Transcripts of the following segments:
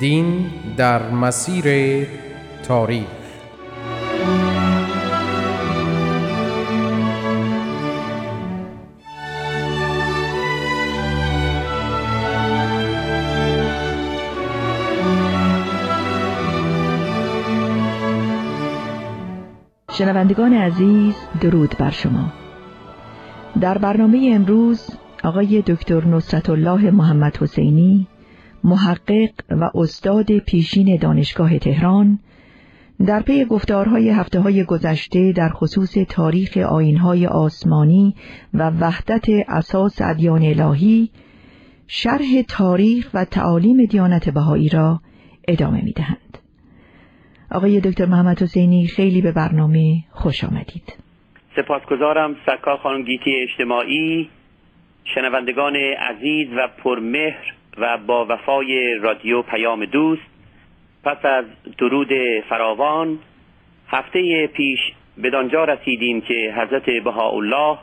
دین در مسیر تاریخ. شنوندگان عزیز درود بر شما. در برنامه امروز آقای دکتر نصرت الله محمد حسینی محقق و استاد پیشین دانشگاه تهران در پی گفتارهای هفته های گذشته در خصوص تاریخ آینهای آسمانی و وحدت اساس ادیان الهی شرح تاریخ و تعالیم دیانت بهایی را ادامه می دهند. آقای دکتر محمد حسینی خیلی به برنامه خوش آمدید. سپاسگزارم سرکار خانم گیتی اجتماعی شنوندگان عزیز و پرمهر و با وفای رادیو پیام دوست پس از درود فراوان هفته پیش بدانجا رسیدیم که حضرت بهاءالله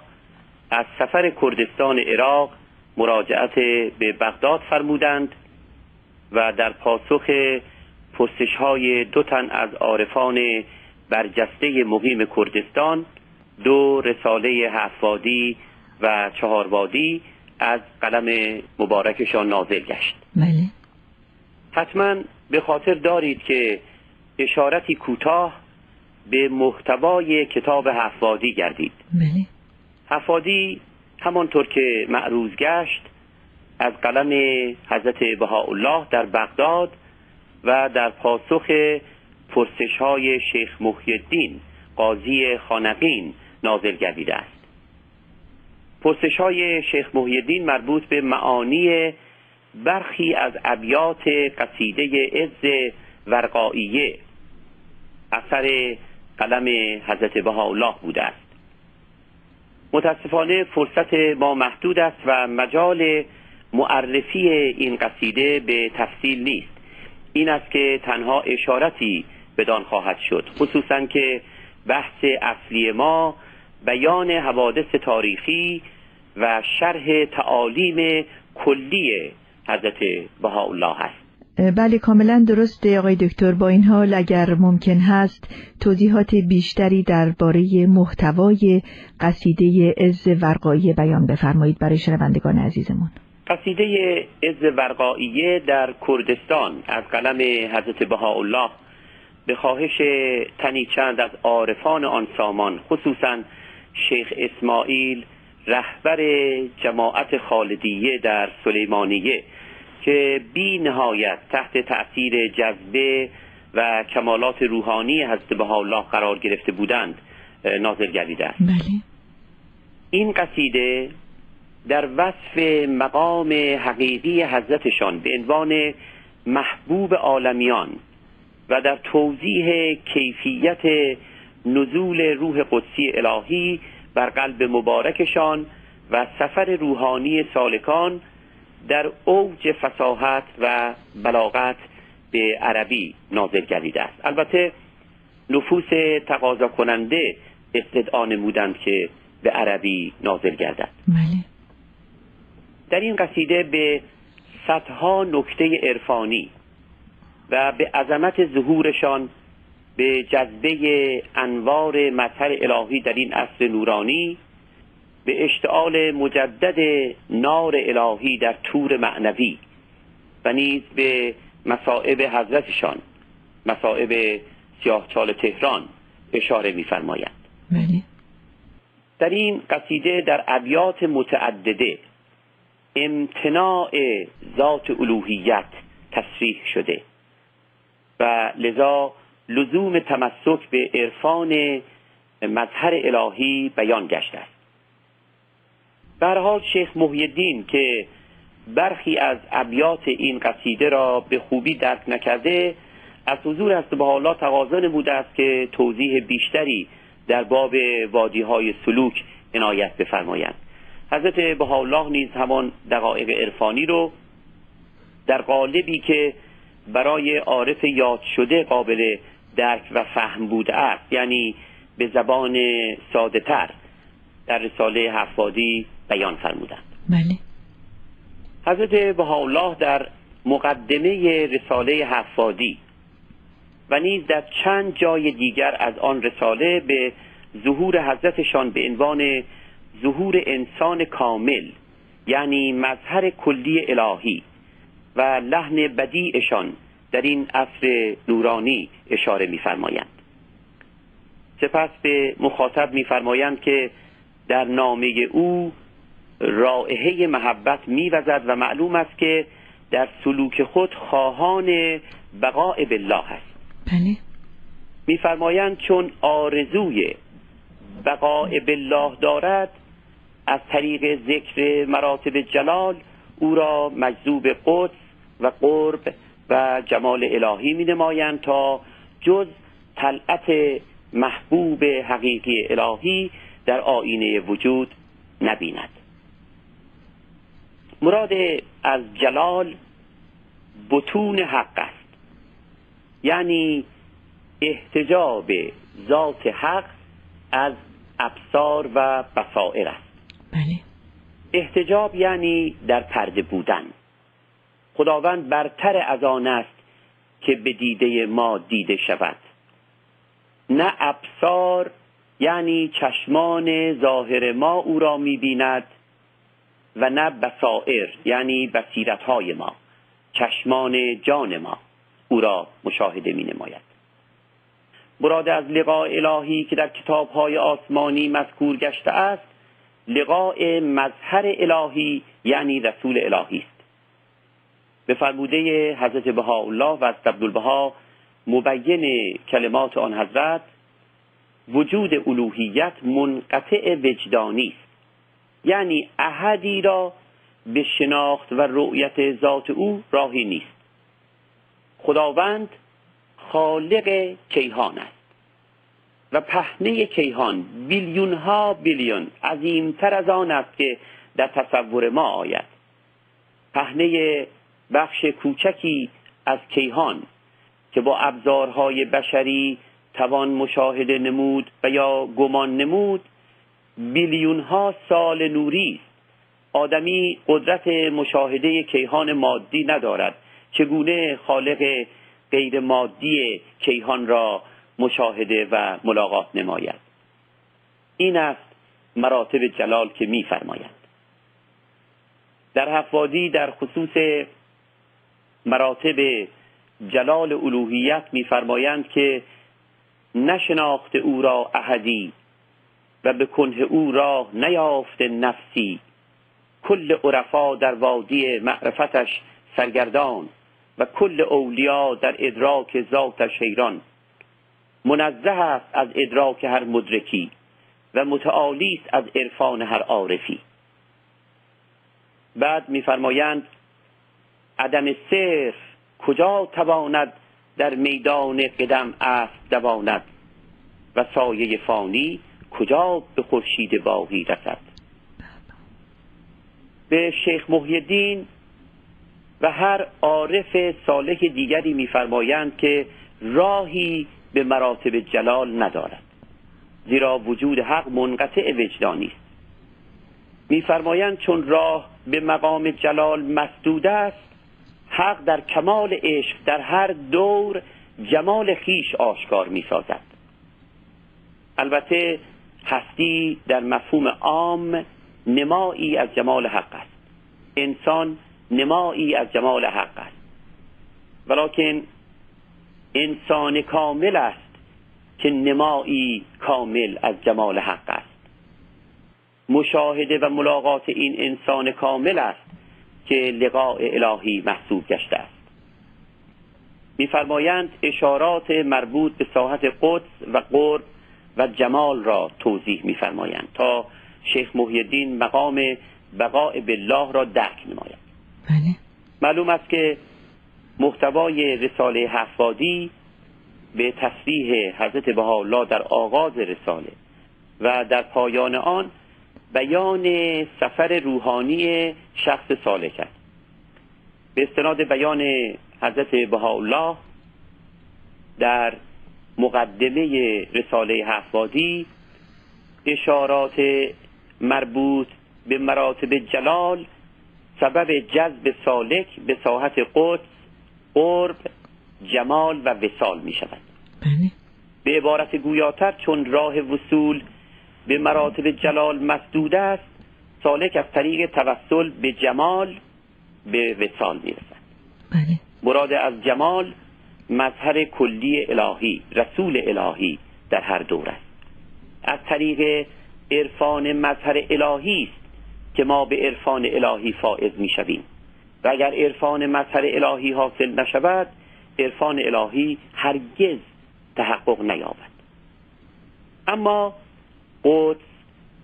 از سفر کردستان عراق مراجعت به بغداد فرمودند و در پاسخ پستش های دو تن از عارفان برجسته مقیم کردستان دو رساله هفوادی و چهاروادی از قلم مبارکشان نازل گشت. بله. حتما به خاطر دارید که اشارتی کوتاه به محتوای کتاب حفادی گردید. بله. حفادی همانطور که معروض گشت از قلم حضرت بهاءالله در بغداد و در پاسخ پرسش های شیخ محی الدین قاضی خانقین نازل گردیده است. پرسش های شیخ محیدین مربوط به معانی برخی از ابیات قصیده عز ورقائیه. اثر قلم حضرت بهاءالله بوده است. متاسفانه فرصت ما محدود است و مجال معرفی این قصیده به تفصیل نیست. این است که تنها اشارتی بدان خواهد شد خصوصا که بحث اصلی ما بیان حوادث تاریخی و شرح تعالیم کلی حضرت بهاءالله هست بله کاملا درسته آقای دکتر. با این حال اگر ممکن هست توضیحات بیشتری درباره محتوای قصیده عز ورقایی بیان بفرمایید برای شنوندگان عزیزمون. قصیده عز ورقاییه در کردستان از قلم حضرت بهاءالله به خواهش تنی چند از عارفان آن سامان خصوصا شیخ اسماعیل رهبر جماعت خالدیه در سلیمانیه که بی نهایت تحت تأثیر جذبه و کمالات روحانی حضرت الله قرار گرفته بودند نازل گردیده است بله. این قصیده در وصف مقام حقیقی حضرتشان به عنوان محبوب عالمیان و در توضیح کیفیت نزول روح قدسی الهی بر قلب مبارکشان و سفر روحانی سالکان در اوج فساحت و بلاغت به عربی نازل گردیده است البته نفوس تقاضا کننده استدعا نمودند که به عربی نازل گردد بله. در این قصیده به صدها نکته عرفانی و به عظمت ظهورشان به جذبه انوار مطر الهی در این عصر نورانی به اشتعال مجدد نار الهی در تور معنوی و نیز به مصائب حضرتشان مصائب سیاهچال تهران اشاره می‌فرمایند. بله. در این قصیده در ابیات متعدده امتناع ذات الوهیت تصریح شده و لذا لزوم تمسک به عرفان مظهر الهی بیان گشته است. به حال شیخ محی که برخی از ابیات این قصیده را به خوبی درک نکرده از حضور هست به حالا تقاضا نموده است که توضیح بیشتری در باب وادی های سلوک عنایت بفرمایند. حضرت بهاءالله نیز همان دقایق عرفانی رو در قالبی که برای عارف یاد شده قابل درک و فهم بوده است. یعنی به زبان ساده تر در رساله حفادی بیان فرمودند. بله. حضرت بهاءالله در مقدمه رساله حفادی و نیز در چند جای دیگر از آن رساله به ظهور حضرتشان به عنوان ظهور انسان کامل یعنی مظهر کلی الهی و لحن بدیعشان در این عصر نورانی اشاره می‌فرمایند. سپس به مخاطب می‌فرمایند که در نامه او رائحه محبت میوزد و معلوم است که در سلوک خود خواهان بقاء بالله است. بله. میفرمایند چون آرزوی بقاء بالله دارد از طریق ذکر مراتب جلال او را مجذوب قدس و قرب و جمال الهی می نمایند تا جز طلعت محبوب حقیقی الهی در آینه وجود نبیند. مراد از جلال بتون حق است. یعنی احتجاب ذات حق از ابصار و بصائر است. بله. احتجاب یعنی در پرده بودن. خداوند برتر از آن است که به دیده ما دیده شود. نه ابصار یعنی چشمان ظاهر ما او را می‌بیند و نه بسائر یعنی بصیرت های ما چشمان جان ما او را مشاهده می نماید مراد از لقاء الهی که در کتاب های آسمانی مذکور گشته است لقاء مظهر الهی یعنی رسول الهی است. به فرموده حضرت بهاءالله و از عبدالبها مبین کلمات آن حضرت وجود الوهیت منقطع وجدانی است. یعنی احدی را به شناخت و رؤیت ذات او راهی نیست. خداوند خالق کیهان است و پهنه کیهان بیلیون ها بیلیون عظیمتر از آن است که در تصور ما آید. پهنه بخش کوچکی از کیهان که با ابزارهای بشری توان مشاهده نمود و یا گمان نمود بیلیون ها سال نوری است آدمی قدرت مشاهده کیهان مادی ندارد. چگونه خالق غیر مادی کیهان را مشاهده و ملاقات نماید؟ این است مراتب جلال که میفرمایند در حفادی در خصوص مراتب جلال الوهیت میفرمایند که نشناخت او را احدی و به کنه او راه نیافت نفسی. کل عرفا در وادی معرفتش سرگردان و کل اولیا در ادراک ذاتش حیران منزه است از ادراک هر مدرکی و متعالی است از عرفان هر عارفی. بعد میفرمایند عدم صرف کجا تواند در میدان قدم اسب دواند و سایه فانی کجا به خورشید باقی رسد؟ به شیخ محیدین و هر عارف صالح دیگری میفرمایند که راهی به مراتب جلال ندارد زیرا وجود حق منقطع وجدانی است. میفرمایند چون راه به مقام جلال مسدود است حق در کمال عشق در هر دور جمال خیش آشکار می‌سازد. البته هستی در مفهوم عام نمایی از جمال حق است. انسان نمایی از جمال حق است. ولیکن انسان کامل است که نمایی کامل از جمال حق است. مشاهده و ملاقات این انسان کامل است. که لقاء الهی محسوب گشته است. میفرمایند اشارات مربوط به ساحت قدس و قرب و جمال را توضیح میفرمایند تا شیخ محی مقام بقاء بالله را درک نماید. بله. معلوم است که محتوای رساله حفادی به تصریح حضرت بهاءالله در آغاز رساله و در پایان آن بیان سفر روحانی شخص سالک است. به استناد بیان حضرت بهاءالله در مقدمه رساله حفادی اشارات مربوط به مراتب جلال سبب جذب سالک به ساحت قدس قرب جمال و وسال می شود بله. به عبارت گویاتر چون راه وصول به مراتب جلال مسدود است سالک از طریق توسل به جمال به وسال می رسد بله. مراد از جمال مظهر کلی الهی رسول الهی در هر دور است. از طریق عرفان مظهر الهی است که ما به عرفان الهی فائز می شویم و اگر عرفان مظهر الهی حاصل نشود عرفان الهی هرگز تحقق نیابد. اما قدس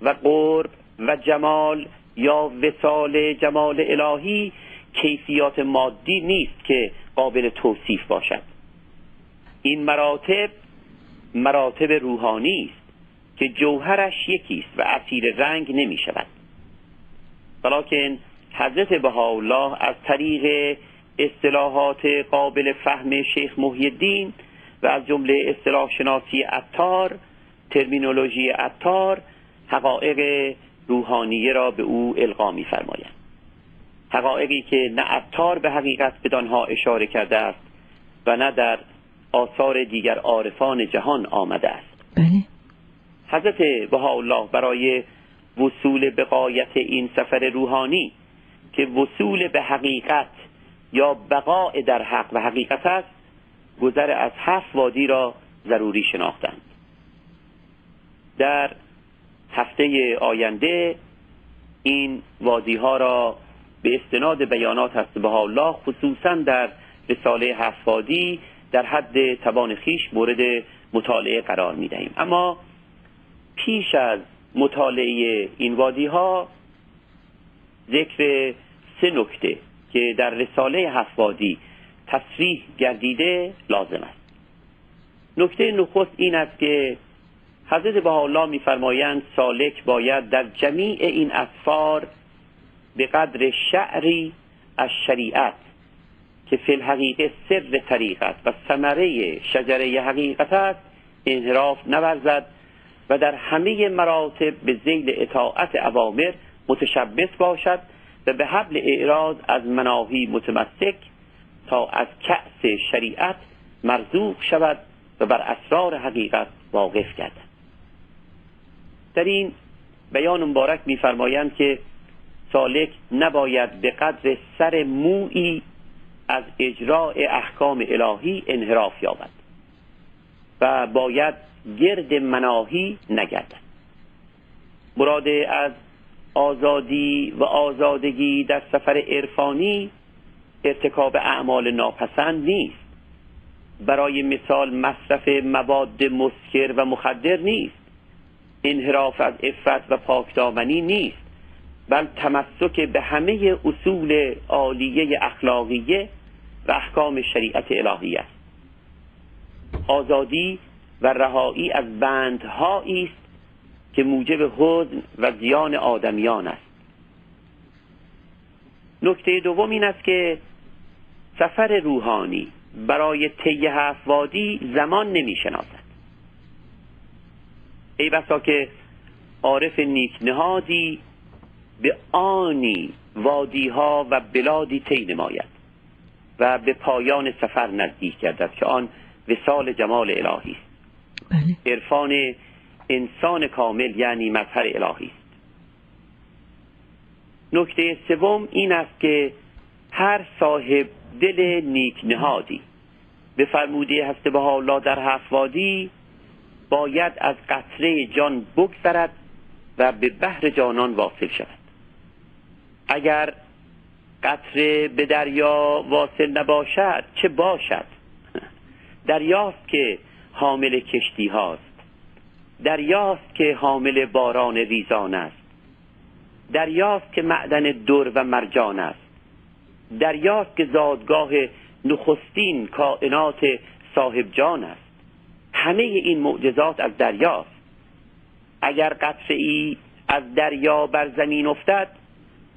و قرب و جمال یا وسال جمال الهی کیفیات مادی نیست که قابل توصیف باشد. این مراتب مراتب روحانی است که جوهرش یکی است و اسیر رنگ نمی شود. ولیکن حضرت بهاءالله از طریق اصطلاحات قابل فهم شیخ محی الدین و از جمله اصطلاح شناسی عطار ترمینولوژی عطار حقایق روحانیه را به او القا می فرمایند حقایقی که نه عطار به حقیقت بدانها اشاره کرده است و نه در آثار دیگر عارفان جهان آمده است. بله. حضرت بهاءالله برای وصول به قایت این سفر روحانی که وصول به حقیقت یا بقاء در حق و حقیقت است گذر از هفت وادی را ضروری شناختند. در هفته آینده این وادی ها را به استناد بیانات هست. به الله خصوصا در رساله هفت وادی در حد توان خیش مورد مطالعه قرار می دهیم اما پیش از مطالعه این وادی ها ذکر سه نکته که در رساله هفوادی تصریح گردیده لازم است. نکته نخست این است که حضرت الله میفرمایند سالک باید در جمیع این اسفار به قدر شعری از شریعت که فی الحقیقه سر طریقت و ثمره شجره حقیقت است انحراف نورزد و در همه مراتب به زیل اطاعت اوامر متشبس باشد و به حبل اعراض از مناهی متمسک تا از کأس شریعت مرزوق شود و بر اسرار حقیقت واقف گردد. در این بیان مبارک میفرمایند که سالک نباید به قدر سر مویی از اجراع احکام الهی انحراف یابد و باید گرد مناهی نگردد. مراد از آزادی و آزادگی در سفر عرفانی ارتکاب اعمال ناپسند نیست. برای مثال مصرف مواد مسکر و مخدر نیست. انحراف از افت و پاکدامنی نیست بل تمسک به همه اصول عالیه اخلاقیه و احکام شریعت الهی است. آزادی و رهایی از بندهایی است که موجب حزن و زیان آدمیان است. نکته دوم این است که سفر روحانی برای طی هفت وادی زمان نمی شناسد ای بسا که عارف نیک نهادی به آنی وادی ها و بلادی طی نماید و به پایان سفر نزدیک گردد که آن وسال جمال الهی است بله. عرفان انسان کامل یعنی مظهر الهی است نکته سوم این است که هر صاحب دل نیک نهادی به فرموده هست به حالا در هفوادی باید از قطره جان بگذرد و به بحر جانان واصل شود. اگر قطره به دریا واصل نباشد چه باشد؟ دریاست که حامل کشتی هاست. دریاست که حامل باران ریزان است. دریاست که معدن دور و مرجان است. دریاست که زادگاه نخستین کائنات صاحب جان است. همه این معجزات از دریاست اگر قطره ای از دریا بر زمین افتد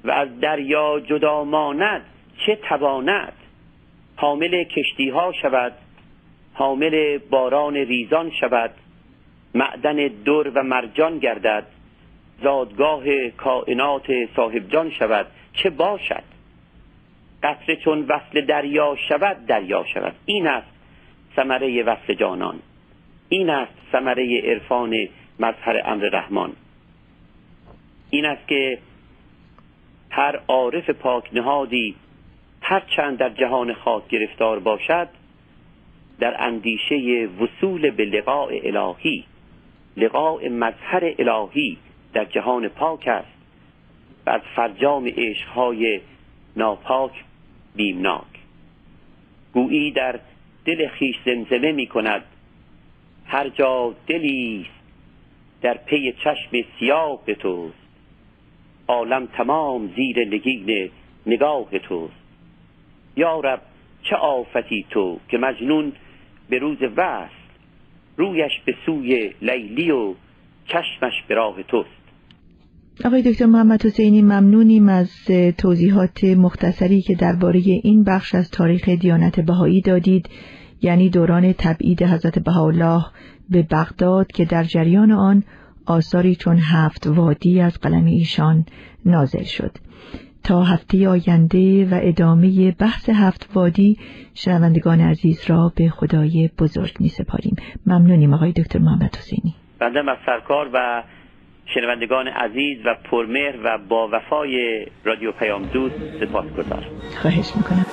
و از دریا جدا ماند چه تواند؟ حامل کشتی ها شود حامل باران ریزان شود معدن در و مرجان گردد زادگاه کائنات صاحب جان شود چه باشد؟ قطره چون وصل دریا شود دریا شود. این است ثمره وصل جانان. این است ثمره عرفان مظهر امر رحمان. این است که هر عارف پاک نهادی هر چند در جهان خاک گرفتار باشد در اندیشه وصول به لقاء الهی لقاء مظهر الهی در جهان پاک است و از فرجام عشقهای ناپاک بیمناک. گویی در دل خیش زمزمه می کند هر جا دلی در پی چشم سیاه توست. عالم تمام زیر نگین نگاه توست. یا رب چه آفتی تو که مجنون به روز وصل رویش به سوی لیلی و چشمش به راه توست. آقای دکتر محمد حسینی ممنونیم از توضیحات مختصری که درباره این بخش از تاریخ دیانت بهایی دادید. یعنی دوران تبعید حضرت بهاءالله به بغداد که در جریان آن آثاری چون هفت وادی از قلم ایشان نازل شد. تا هفته آینده و ادامه بحث هفت وادی شنوندگان عزیز را به خدای بزرگ می سپاریم ممنونیم آقای دکتر محمد حسینی. بنده از سرکار و شنوندگان عزیز و پرمهر و با وفای رادیو پیام دوست سپاس گذارم خواهش می‌کنم.